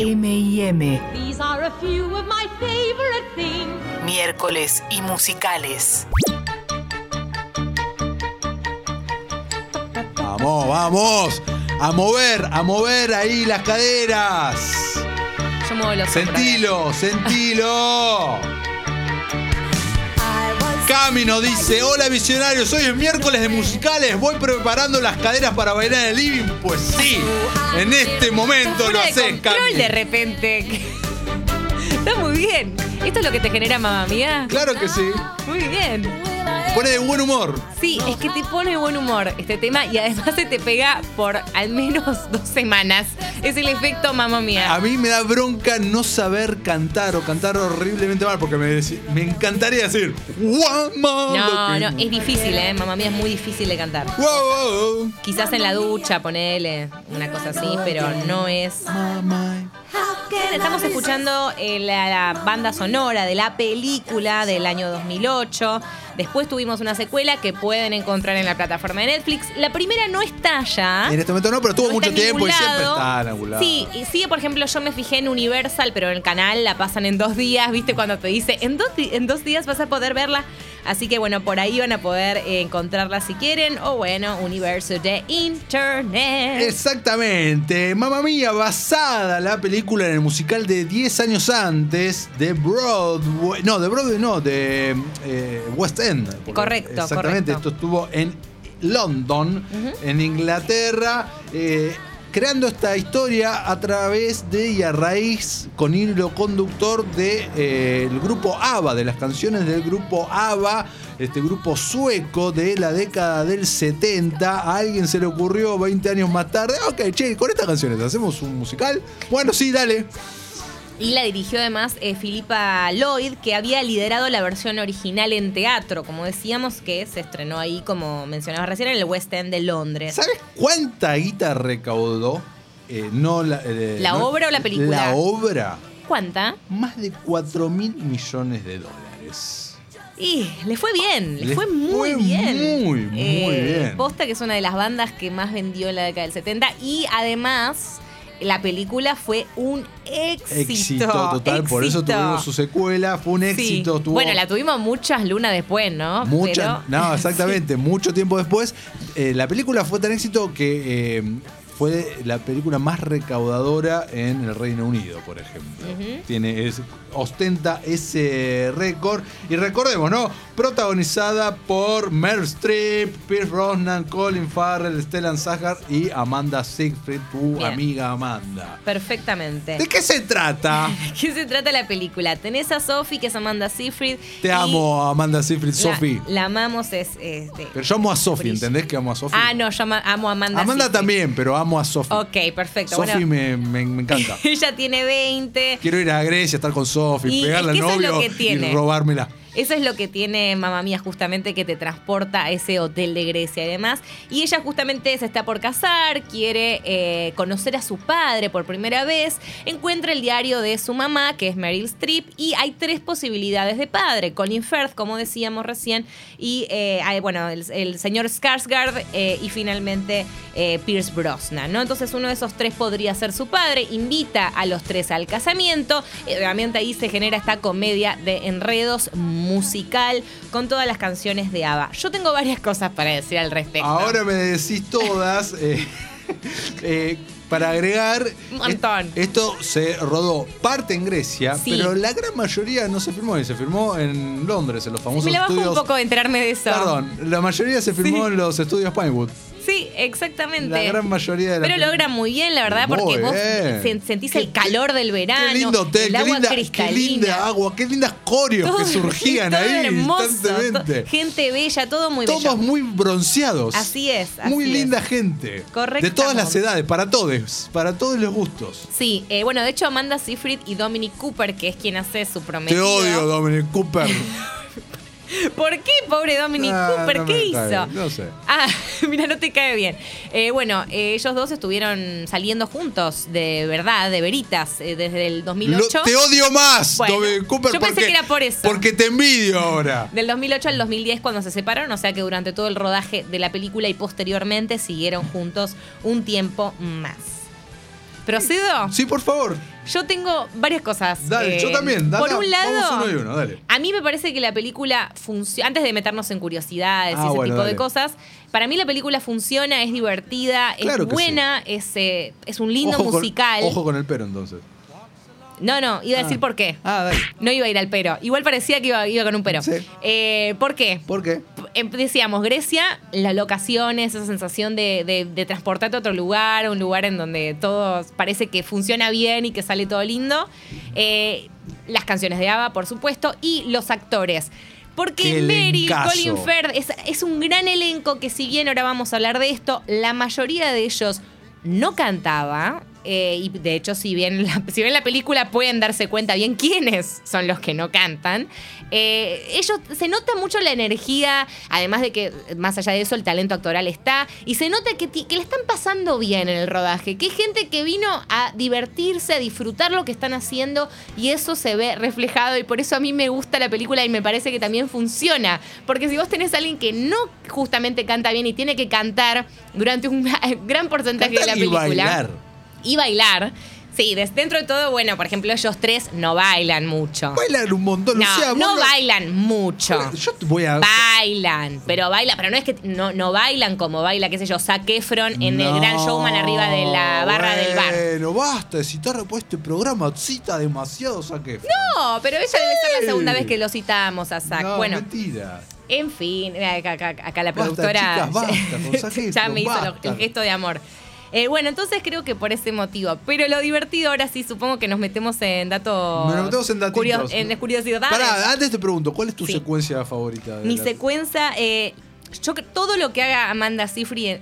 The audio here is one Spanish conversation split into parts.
M&M, These are a few of my favorite things. miércoles y musicales. Vamos, vamos. A mover, a mover ahí las caderas. Yo muevo los hombros. Sentilo, sentilo. Camino dice, hola visionarios, hoy es miércoles de musicales, voy preparando las caderas para bailar en el living. Pues sí, en este momento lo haces, Cami. de repente. Está muy bien. ¿Esto es lo que te genera mamá mía? Claro que sí. Muy bien. Pone de buen humor. Sí, es que te pone buen humor este tema y además se te pega por al menos dos semanas. Es el efecto mamá mía. A mí me da bronca no saber cantar o cantar horriblemente mal porque me, me encantaría decir "Guama, No, no, es difícil, ¿eh? Mamá mía es muy difícil de cantar. Wow, wow, Quizás en la ducha, ponele una cosa así, pero no es. mamá. Estamos escuchando eh, la, la banda sonora de la película del año 2008. Después tuvimos una secuela que pueden encontrar en la plataforma de Netflix. La primera no está ya. En este momento no, pero tuvo No mucho tiempo y siempre está en. Sí, y sí, por ejemplo, yo me fijé en Universal, pero en el canal la pasan en dos días, ¿viste? Cuando te dice, en dos, en dos días vas a poder verla. Así que bueno, por ahí van a poder eh, encontrarla si quieren. O bueno, Universo de Internet. Exactamente, Mamma Mía, basada la película en el musical de 10 años antes de Broadway. No, de Broadway no, de eh, West End. Correcto, Exactamente, correcto. esto estuvo en London, en Inglaterra. eh, Creando esta historia a través de y a raíz con hilo conductor del de, eh, grupo ABBA, de las canciones del grupo ABBA, este grupo sueco de la década del 70. A alguien se le ocurrió 20 años más tarde, ok, che, con estas canciones hacemos un musical. Bueno, sí, dale. Y la dirigió además eh, Philippa Lloyd, que había liderado la versión original en teatro, como decíamos, que se estrenó ahí, como mencionabas recién, en el West End de Londres. ¿Sabes cuánta guita recaudó? Eh, no la, eh, ¿La no- obra o la película? La obra. ¿Cuánta? Más de 4 mil millones de dólares. Y le fue bien, le, Le fue muy fue bien. muy, muy bien. Posta que es una de las bandas que más vendió en la década del 70 y además la película fue un éxito. Éxito total, por eso tuvimos su secuela, fue un Sí. éxito. Tuvo Bueno, la tuvimos muchas lunas después, ¿no? mucha, Pero- no, exactamente, mucho tiempo después. eh, la película fue tan éxito que eh, fue la película más recaudadora en el Reino Unido, por ejemplo. Tiene, es- ostenta ese récord. Y recordemos, ¿no? Protagonizada por Meryl Streep, Pierce Brosnan, Colin Farrell, Stellan Skarsgård y Amanda Siegfried, tu Bien. amiga Amanda. Perfectamente. ¿De qué se trata? ¿De qué se trata la película? Tenés a Sophie, que es Amanda Seyfried. Te amo, Amanda Siegfried, Sophie. La, amamos, es. es de- Pero yo amo a Sophie. ¿entendés que amo a Sophie? Ah, no, yo amo a Amanda. Amanda Seyfried. también, pero amo a Sophie. Ok, perfecto. Bueno, me, me- me encanta. ella tiene 20. Quiero ir a Grecia, estar con Y pegarle es al que es novio que tiene. y robármela. Eso es lo que tiene Mamá Mía, justamente, que te transporta a ese hotel de Grecia y demás. Y ella justamente se está por casar, quiere eh, conocer a su padre por primera vez, encuentra el diario de su mamá, que es Meryl Streep, y hay tres posibilidades de padre. Colin Firth, como decíamos recién, y eh, hay, bueno, el, señor Skarsgård eh, y finalmente Pierce Brosnan, ¿no? Entonces uno de esos tres podría ser su padre, invita a los tres al casamiento, obviamente ahí se genera esta comedia de enredos musical con todas las canciones de ABBA. Yo tengo varias cosas para decir al respecto. Ahora me decís todas. eh, eh, para agregar, montón. est- esto se rodó parte en Grecia, Sí. pero la gran mayoría no se filmó ahí, se filmó en Londres, en los famosos Me la bajo estudios. un poco de enterarme de eso. Perdón, la mayoría se filmó Sí. en los estudios Pinewood. Sí, exactamente. La gran mayoría de la Pero película. logra muy bien, la verdad, Muy porque vos bien. sentís el calor del verano. Qué lindo hotel, el qué agua linda, qué cristalina. linda agua, qué lindas coreos que surgían todo ahí hermoso, to- gente bella, todo muy bello. Todos muy bronceados. Así es, así muy es. linda gente. De Correctamente. todas las edades, para todos, para todos los gustos. Sí, eh, bueno, de hecho Amanda Seyfried y Dominic Cooper, que es quien hace su Te prometido. odio, Dominic Cooper. ¿Por qué, pobre Dominic Ah, Cooper? no ¿Qué hizo? no sé. Ah, mira, no te cae bien. Eh, bueno, eh, ellos dos estuvieron saliendo juntos, de verdad, de veritas, eh, desde el Lo- 2008. te odio más, Bueno, Dominic Cooper. yo pensé porque- que era por eso. Porque te envidio ahora. Del 2008 al 2010 cuando se separaron, o sea que durante todo el rodaje de la película y posteriormente siguieron juntos un tiempo más. ¿Procedo? Sí, por favor. Yo tengo varias cosas. Dale, Eh, yo también. Dale, por un lado, Vamos uno y uno, dale. a mí me parece que la película funciona. Antes de meternos en curiosidades Ah, y ese bueno, tipo de cosas, para mí la película funciona, es divertida, Claro es buena, es, eh, es un lindo Ojo con- musical. ojo con el pero entonces. No, no, iba a decir Ah. por qué. Ah, dale. No iba a ir al pero. Igual parecía que iba, iba con un pero. Sí. Eh, ¿Por qué? ¿Por qué? Em- Decíamos, Grecia, las locaciones, esa sensación de, de- de transportarte a otro lugar, un lugar en donde todo parece que funciona bien y que sale todo lindo. Eh, las canciones de ABBA, por supuesto, y los actores. Porque Mary. Colin Firth, es, es un gran elenco que si bien ahora vamos a hablar de esto, la mayoría de ellos no cantaba. Eh, y de hecho, si bien, la, si ven la película pueden darse cuenta bien quiénes son los que no cantan. Eh, ellos se nota mucho la energía, además de que más allá de eso el talento actoral está, y se nota que, que le están pasando bien en el rodaje, que hay gente que vino a divertirse, a disfrutar lo que están haciendo, y eso se ve reflejado, y por eso a mí me gusta la película y me parece que también funciona, porque si vos tenés a alguien que no justamente canta bien y tiene que cantar durante un gran porcentaje de la y película bailar. Y bailar. Sí, dentro de todo, bueno, por ejemplo, ellos tres no bailan mucho. Bailan un montón. No, sea, no vos bailan mucho. Yo te voy a. Bailan, pero baila, pero no es que no, no bailan como baila, qué sé yo, Zac Efron en el gran showman arriba de la barra del bar. Bueno, basta de citar por este programa, cita demasiado saque. No, pero ella debe ser la segunda vez que lo citamos a Zac. No, bueno, mentira. en fin, acá, acá- acá la Basta, productora chicas, basta, con Zac ya Efron, me hizo basta. el gesto de amor. Eh, bueno, entonces creo que por ese motivo. Pero lo divertido ahora sí, supongo que nos metemos en datos. Nos metemos en datitos. curio- en curiosidades. Pará, antes te pregunto, ¿cuál es tu Sí. secuencia favorita? Mi la- secuencia, eh, yo cre- todo lo que haga Amanda Seyfried,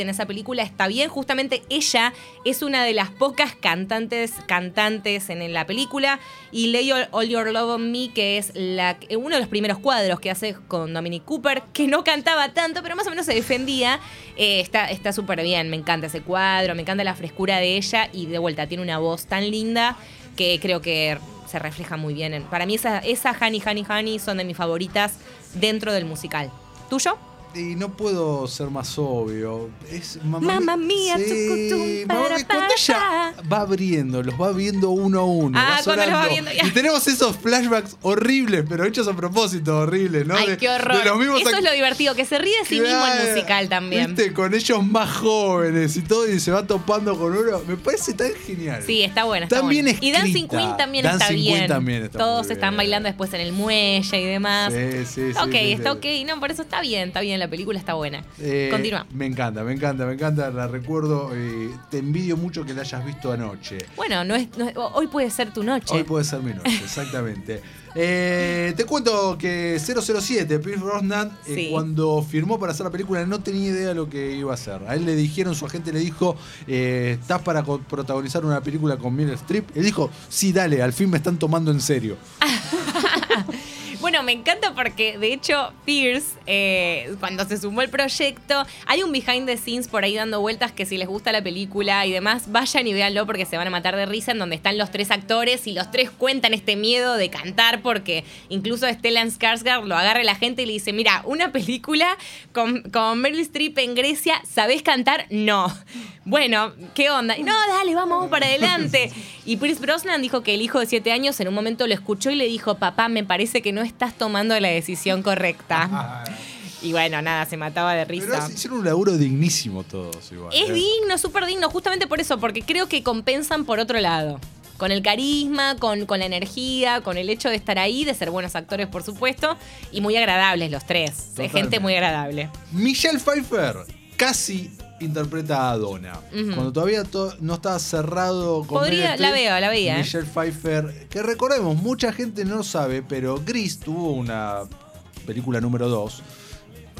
en esa película está bien. Justamente ella es una de las pocas cantantes, cantantes en, la película. Y Lay All, All Your Love on Me, que es eh, uno de los primeros cuadros que hace con Dominic Cooper, que no cantaba tanto, pero más o menos se defendía. Eh, está súper bien, me encanta ese cuadro, me encanta la frescura de ella. Y de vuelta, tiene una voz tan linda que creo que se refleja muy bien. en- para mí esa, esa Honey, Honey, Honey son de mis favoritas dentro del musical. ¿Tuyo? Y no puedo ser más obvio. Es mamá, Mamma mía, sí, mamá para, cuando ella va abriendo, los va viendo uno a uno. Ah, va cuando los va viendo, ya. Y tenemos esos flashbacks horribles, pero hechos a propósito, horribles, ¿no? Ay, De- qué horror. de los mismos Eso es lo divertido, que se ríe de sí mismo el musical también. ¿Viste? Con ellos más jóvenes y todo, y se va topando con uno. Me parece tan genial. Sí, está buena. Está Tan bien buena. Y Dancing. Queen también Dancing está Queen bien. también está Todos están bien. bailando después en el muelle y demás. Sí, sí, sí, ok, sí, está ok. No, por eso está bien, está bien. La película está buena. Eh, Continúa. Me encanta, me encanta, me encanta. La recuerdo. eh, te envidio mucho que la hayas visto anoche. Bueno, no es, no es- hoy puede ser tu noche. Hoy puede ser mi noche, exactamente. Eh, te cuento que 007, Pierce Brosnan, eh, Sí. cuando firmó para hacer la película no tenía idea de lo que iba a hacer. A él le dijeron, su agente le dijo, eh, ¿estás para protagonizar una película con Meryl Streep? Él dijo, sí, dale, al fin me están tomando en serio. Me encanta porque de hecho Pierce, eh, cuando se sumó al proyecto, hay un behind the scenes por ahí dando vueltas que si les gusta la película y demás, vayan y véanlo porque se van a matar de risa en donde están los tres actores y los tres cuentan este miedo de cantar porque incluso Stellan Skarsgård lo agarra la gente y le dice, mira, una película con, con Meryl Streep en Grecia, ¿sabés cantar? No. Bueno, ¿qué onda? No, dale, vamos, vamos para adelante. Y Pierce Brosnan dijo que el hijo de siete años en un momento lo escuchó y le dijo, papá, me parece que no estás tomando la decisión correcta. Y bueno, nada, se mataba de Pero risa. hicieron un laburo dignísimo todos igual. Es ¿eh? digno, súper digno, justamente por eso, porque creo que compensan por otro lado. Con el carisma, con, con la energía, con el hecho de estar ahí, de ser buenos actores, por supuesto, y muy agradables los tres. De gente muy agradable. Michelle Pfeiffer casi interpreta a Donna. Cuando todavía to- no estaba cerrado con Podría- Meryl la veo, la veía, ¿eh? Michelle Pfeiffer, que recordemos, mucha gente no sabe, pero Gris tuvo una película número 2,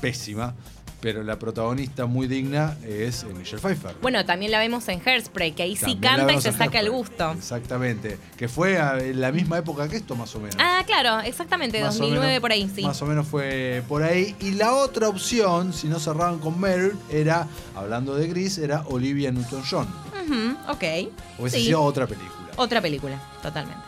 pésima, pero la protagonista muy digna es eh, Michelle Pfeiffer. Bueno, también la vemos en Hairspray, que ahí sí También canta y se saca el gusto. Exactamente. Que fue a- en la misma época que esto, más o menos. Ah, claro, exactamente, Más o 2009 menos- por ahí, sí. Más o menos fue por ahí. Y la otra opción, si no cerraban con Meryl, era, hablando de Gris, era Olivia Newton-John. Ujú, ok. Hubiese Sí. sido otra película. Otra película, totalmente.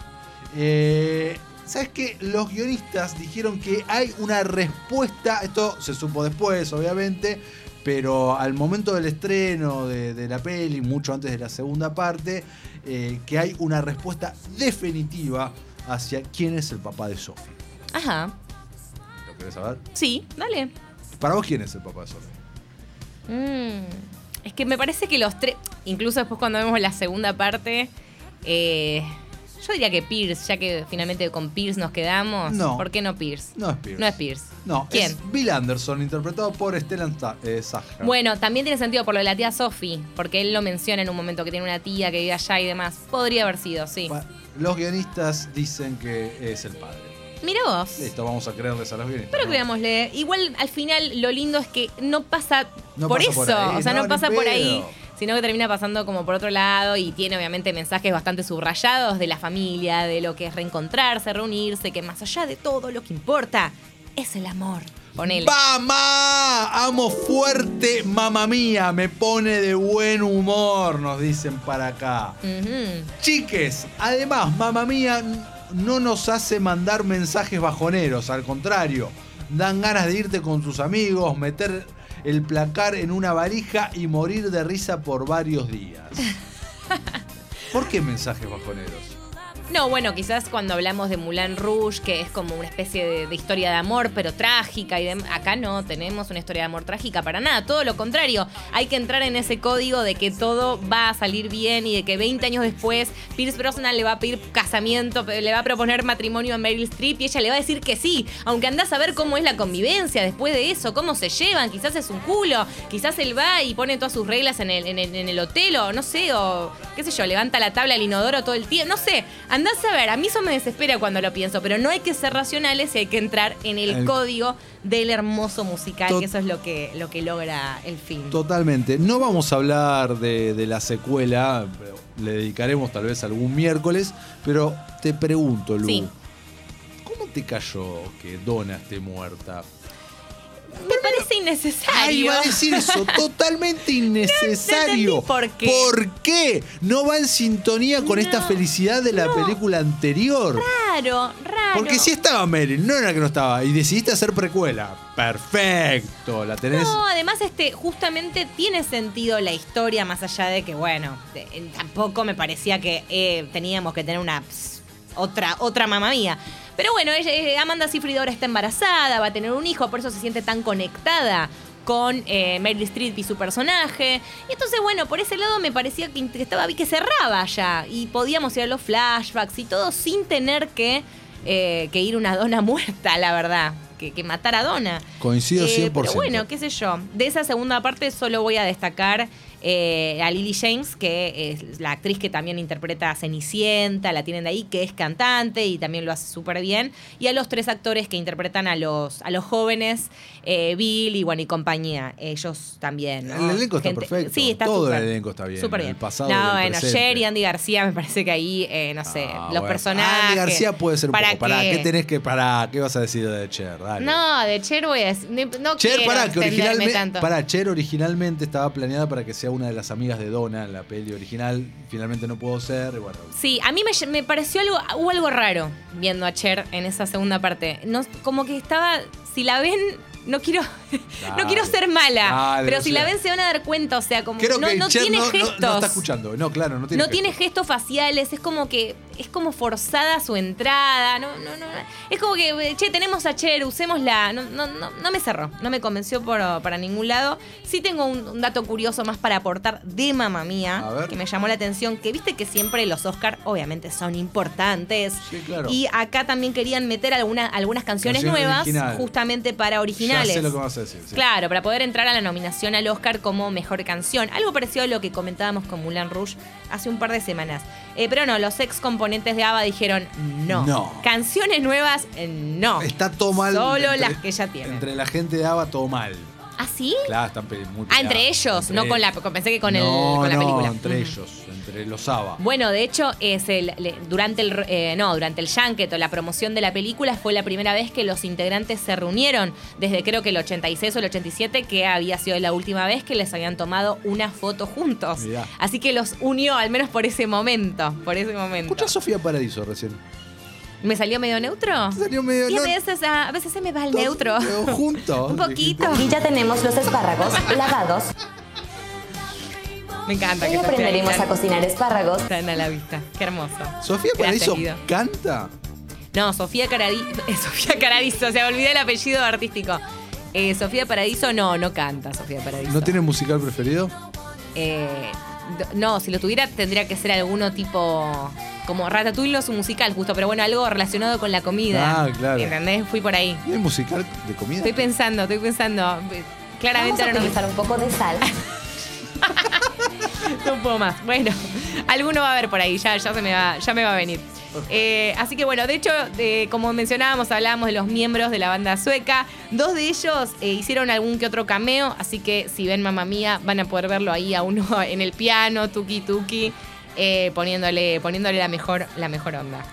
Eh, ¿Sabes qué? Los guionistas dijeron que hay una respuesta, esto se supo después, obviamente, pero al momento del estreno de, de la peli, mucho antes de la segunda parte, eh, que hay una respuesta definitiva hacia quién es el papá de Sophie. Ajá. ¿Lo querés saber? Sí, dale. Para vos, ¿quién es el papá de Sophie? Mm, Es que me parece que los tres, incluso después cuando vemos la segunda parte, eh, yo diría que Pierce, ya que finalmente con Pierce nos quedamos. No. ¿Por qué no Pierce? No es Pierce. No es Pierce. No, ¿Quién? es Bill Anderson, interpretado por Stellan eh. Bueno, también tiene sentido por lo de la tía Sophie, porque él lo menciona en un momento que tiene una tía que vive allá y demás. Podría haber sido, sí. Los guionistas dicen que es el padre. Mira vos. Listo, vamos a creerles a los guionistas. Pero ¿no? creámosle. Igual al final lo lindo es que no pasa No por pasa eso. por o sea, no, pasa por ahí. Sino que termina pasando como por otro lado y tiene obviamente mensajes bastante subrayados de la familia, de lo que es reencontrarse, reunirse, que más allá de todo lo que importa es el amor. Ponele. ¡Mamá! Amo fuerte, mamá mía. Me pone de buen humor, nos dicen para acá. Chiques, además, mamá mía no nos hace mandar mensajes bajoneros, al contrario. Dan ganas de irte con tus amigos, meter el placar en una valija y morir de risa por varios días. ¿Por qué mensajes bajoneros? No, bueno, quizás cuando hablamos de Moulin Rouge, que es como una especie de, de historia de amor, pero trágica, y dem- acá no tenemos una historia de amor trágica para nada, todo lo contrario. Hay que entrar en ese código de que todo va a salir bien y de que 20 años después Pierce Brosnan le va a pedir casamiento, le va a proponer matrimonio a Meryl Streep y ella le va a decir que sí, aunque andás a ver cómo es la convivencia después de eso, cómo se llevan, quizás es un culo, quizás él va y pone todas sus reglas en el, hotel o no sé, o qué sé yo, levanta la tabla del inodoro todo el tiempo, no sé, andás a ver, a mí eso me desespera cuando lo pienso, pero no hay que ser racionales y hay que entrar en el, El- código del hermoso musical, Tot- que eso es lo que, lo que logra el film. Totalmente. No vamos a hablar de, de la secuela, le dedicaremos tal vez algún miércoles, pero te pregunto, Lu, Sí. ¿cómo te cayó que Donna esté muerta? Me parece innecesario. Ay, iba a decir eso, totalmente innecesario. entendí por qué. ¿Por qué? ¿No va en sintonía con esta No, felicidad de la no. película anterior? Raro, raro. Porque si estaba Meryl, no era que no estaba, y decidiste hacer precuela. Perfecto, la tenés. No, además, este, justamente tiene sentido la historia, más allá de que, bueno, eh, tampoco me parecía que eh, teníamos que tener una otra, otra mamá mía. Pero bueno, ella- eh, Amanda Seyfried ahora está embarazada, va a tener un hijo, por eso se siente tan conectada con eh, Meryl Streep y su personaje. Y entonces, bueno, por ese lado me parecía que, estaba que cerraba ya. Y podíamos ir a los flashbacks y todo sin tener que, eh, que ir una dona muerta, la verdad. Que, que matar a Donna. Coincido 100%. Pero bueno, qué sé yo. De esa segunda parte solo voy a destacar eh, a Lily James, que es la actriz que también interpreta a Cenicienta, la tienen de ahí, que es cantante y también lo hace súper bien. Y a los tres actores que interpretan a los, a los jóvenes, eh, Bill y bueno, y compañía. Ellos también. ¿no? El elenco está perfecto. Sí, está Todo el elenco está bien, Súper el bien. pasado no, el bueno. Cher y Andy García me parece que ahí, eh, no sé, Ah, los bueno. personajes. Andy García puede ser un ¿para poco. ¿Para qué? qué tenés que. Para, ¿Qué vas a decir de Cher? Dale. No, de Cher voy a decir. No Cher, quiero pará, que originalmente, tanto. pará, Cher originalmente estaba planeada para que sea una de las amigas de Donna en la peli original. Finalmente no pudo ser. y bueno, Sí, a mí me, me pareció algo, hubo algo raro viendo a Cher en esa segunda parte. No, como que estaba, si la ven, no quiero, no quiero ser mala, Dale, pero o si sea, la ven se van a dar cuenta, o sea, como Creo no, que no tiene no, no- gestos. no está escuchando. No, claro, no tiene No tiene gestos faciales, es como que es como forzada su entrada, no, no, no, es como que, che, tenemos a Cher, usémosla, no, no, no, no me cerró, no me convenció por, para ningún lado. Sí tengo un, un dato curioso más para aportar de mamá mía, que me llamó la atención, que viste que siempre los Oscar obviamente son importantes. Sí, claro. Y acá también querían meter alguna- algunas canciones Canción nuevas original. justamente para originales. Ya sé lo que vas a decir. sí. Claro, para poder entrar a la nominación al Oscar como mejor canción. Algo parecido a lo que comentábamos con Moulin Rouge hace un par de semanas. Eh, pero no, los ex componentes de ABBA dijeron no. No. Canciones nuevas, eh, no. Está todo mal. Solo entre- las que ya tienen. Entre la gente de ABBA, todo mal. ¿Ah, sí? Claro, están pe- muy Ah, entre ellos, Entre no con la. ellos. Pensé que con, el, no, con la no, película. entre ellos, entre los ABBA. Bueno, de hecho, es el, le- durante el eh, no, durante el Junket o la promoción de la película fue la primera vez que los integrantes se reunieron, desde creo que el 86 o el 87, que había sido la última vez que les habían tomado una foto juntos. Mirá. Así que los unió, al menos por ese momento, por ese momento. Escucha a Sofía Paradiso recién. ¿Me salió medio neutro? Salió medio Y a veces, ah, a veces se me va el neutro. juntos. Un poquito. Aquí ya tenemos los espárragos lavados. Me encanta Hoy que aprenderemos a cocinar espárragos. Están a la vista. Qué hermoso. Sofía Guido. canta. No, Sofía Caradiso. Sofía Caradiso, se me olvidé el apellido artístico. Eh, Sofía Paradiso no, no canta Sofía Paradiso. ¿No tiene musical preferido? Eh, no, si lo tuviera tendría que ser alguno tipo. Como Ratatouille no es un musical, justo, pero bueno, algo relacionado con la comida. Ah, claro. ¿Entendés? Fui por ahí. ¿Tiene musical de comida? Estoy pensando, estoy pensando. Vamos Claramente a ahora no me utilizar un poco de sal. No puedo más. Bueno, alguno va a haber por ahí, ya, ya, se me, va, ya me va a venir. Eh, así que bueno, de hecho, como mencionábamos, hablábamos de los miembros de la banda sueca. Dos de ellos eh, hicieron algún que otro cameo, así que si ven Mamma Mía, van a poder verlo ahí a uno en el piano, tuki tuki, eh, poniéndole, poniéndole la mejor, la mejor onda.